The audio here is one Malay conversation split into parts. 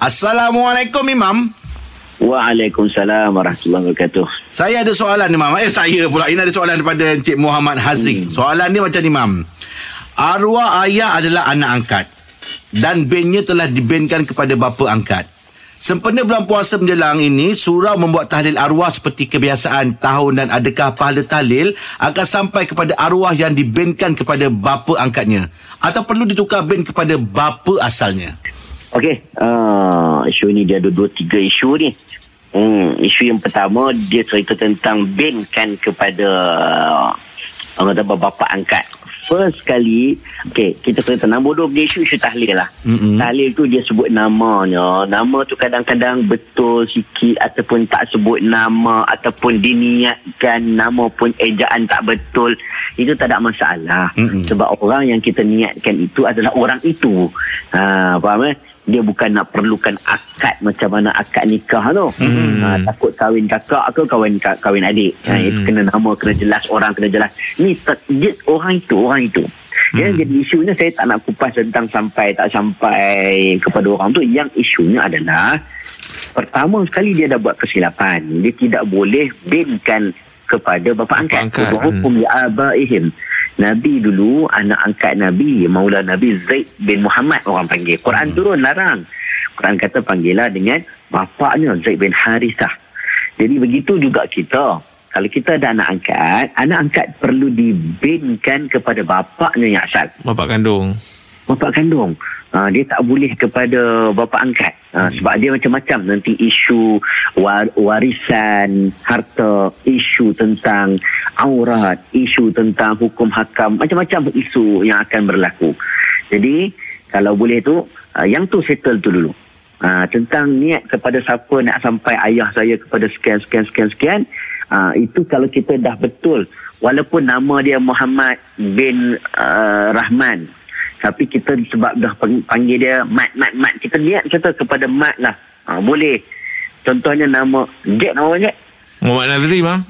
Assalamualaikum Imam. Waalaikumsalam warahmatullahi wabarakatuh. Saya ada soalan ni Imam. Eh saya pula ini ada soalan daripada Encik Muhammad Hazri. Hmm. Soalan ni macam Imam. Arwah ayah adalah anak angkat dan bennya telah dibenkan kepada bapa angkat. Sempena bulan puasa menjelang ini, surau membuat tahlil arwah seperti kebiasaan tahun dan adakah pahala tahlil akan sampai kepada arwah yang dibenkan kepada bapa angkatnya? Atau perlu ditukar ben kepada bapa asalnya? Okey, uh, isu ni dia ada dua tiga isu ni. Hmm, isu yang pertama dia cerita tentang benkan kepada uh, orang kata bapa angkat. First kali okay, kita kena tenang. Bodoh punya isu isu tahlil lah. Mm-hmm. tahlil tu dia sebut namanya. Nama tu kadang-kadang betul sikit ataupun tak sebut nama ataupun diniatkan nama pun ejaan tak betul. Itu tak ada masalah. Mm-hmm. sebab orang yang kita niatkan itu adalah orang itu. Ha, faham eh dia bukan nak perlukan akad macam mana akad nikah tu. Hmm. Ha, takut kahwin kakak ke kahwin kahwin adik. Ha, hmm. itu kena nama kena jelas orang kena jelas. Ni dia, orang itu orang itu. Ya, hmm. jadi isunya saya tak nak kupas tentang sampai tak sampai kepada orang tu. Yang isunya adalah pertama sekali dia dah buat kesilapan. Dia tidak boleh binkan kepada bapa angkat. Angkat. Hukum hmm. ya abaihim. Nabi dulu anak angkat Nabi Maula Nabi Zaid bin Muhammad orang panggil. Quran hmm. turun larang. Quran kata panggillah dengan bapaknya Zaid bin Harithah. Jadi begitu juga kita. Kalau kita ada anak angkat anak angkat perlu dibinkan kepada bapaknya yang asal. Bapak kandung bapak kandung uh, dia tak boleh kepada bapa angkat. Uh, hmm. sebab dia macam-macam nanti isu war- warisan harta isu tentang aurat isu tentang hukum hakam macam-macam isu yang akan berlaku. Jadi kalau boleh tu uh, yang tu settle tu dulu. Uh, tentang niat kepada siapa nak sampai ayah saya kepada sekian sekian sekian sekian uh, itu kalau kita dah betul walaupun nama dia Muhammad bin uh, Rahman tapi kita sebab dah panggil dia mat mat mat. Kita niat kita kepada mat lah. Ha, boleh. Contohnya nama Jack nama Jack? Muhammad Nazri bang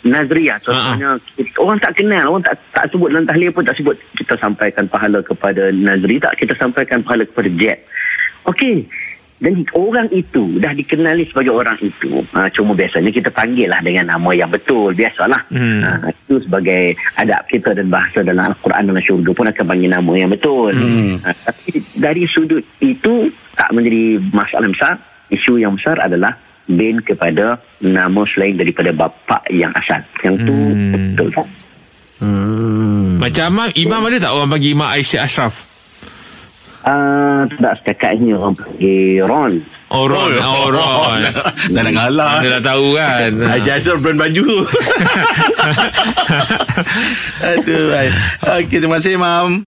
Nazria contohnya uh-huh. orang tak kenal orang tak tak sebut dalam tahlil pun tak sebut. Kita sampaikan pahala kepada Nazri tak? Kita sampaikan pahala kepada Jack. Okey dan orang itu dah dikenali sebagai orang itu ha, cuma biasanya kita panggil lah dengan nama yang betul biasalah hmm. ha, itu sebagai adab kita dan bahasa dalam Al-Quran dan syurga pun akan panggil nama yang betul hmm. ha, tapi dari sudut itu tak menjadi masalah besar isu yang besar adalah bin kepada nama selain daripada bapa yang asal yang tu hmm. betul tak? Hmm. Macam Imam ada tak orang bagi Imam Aisyah Ashraf? Uh, tak setakat ni orang panggil Ron. Oh Ron. Oh, oh Ron. Tak nak ngalah. Dia dah tahu kan. Aisyah Aisyah brand baju. Aduh Okey terima kasih Mam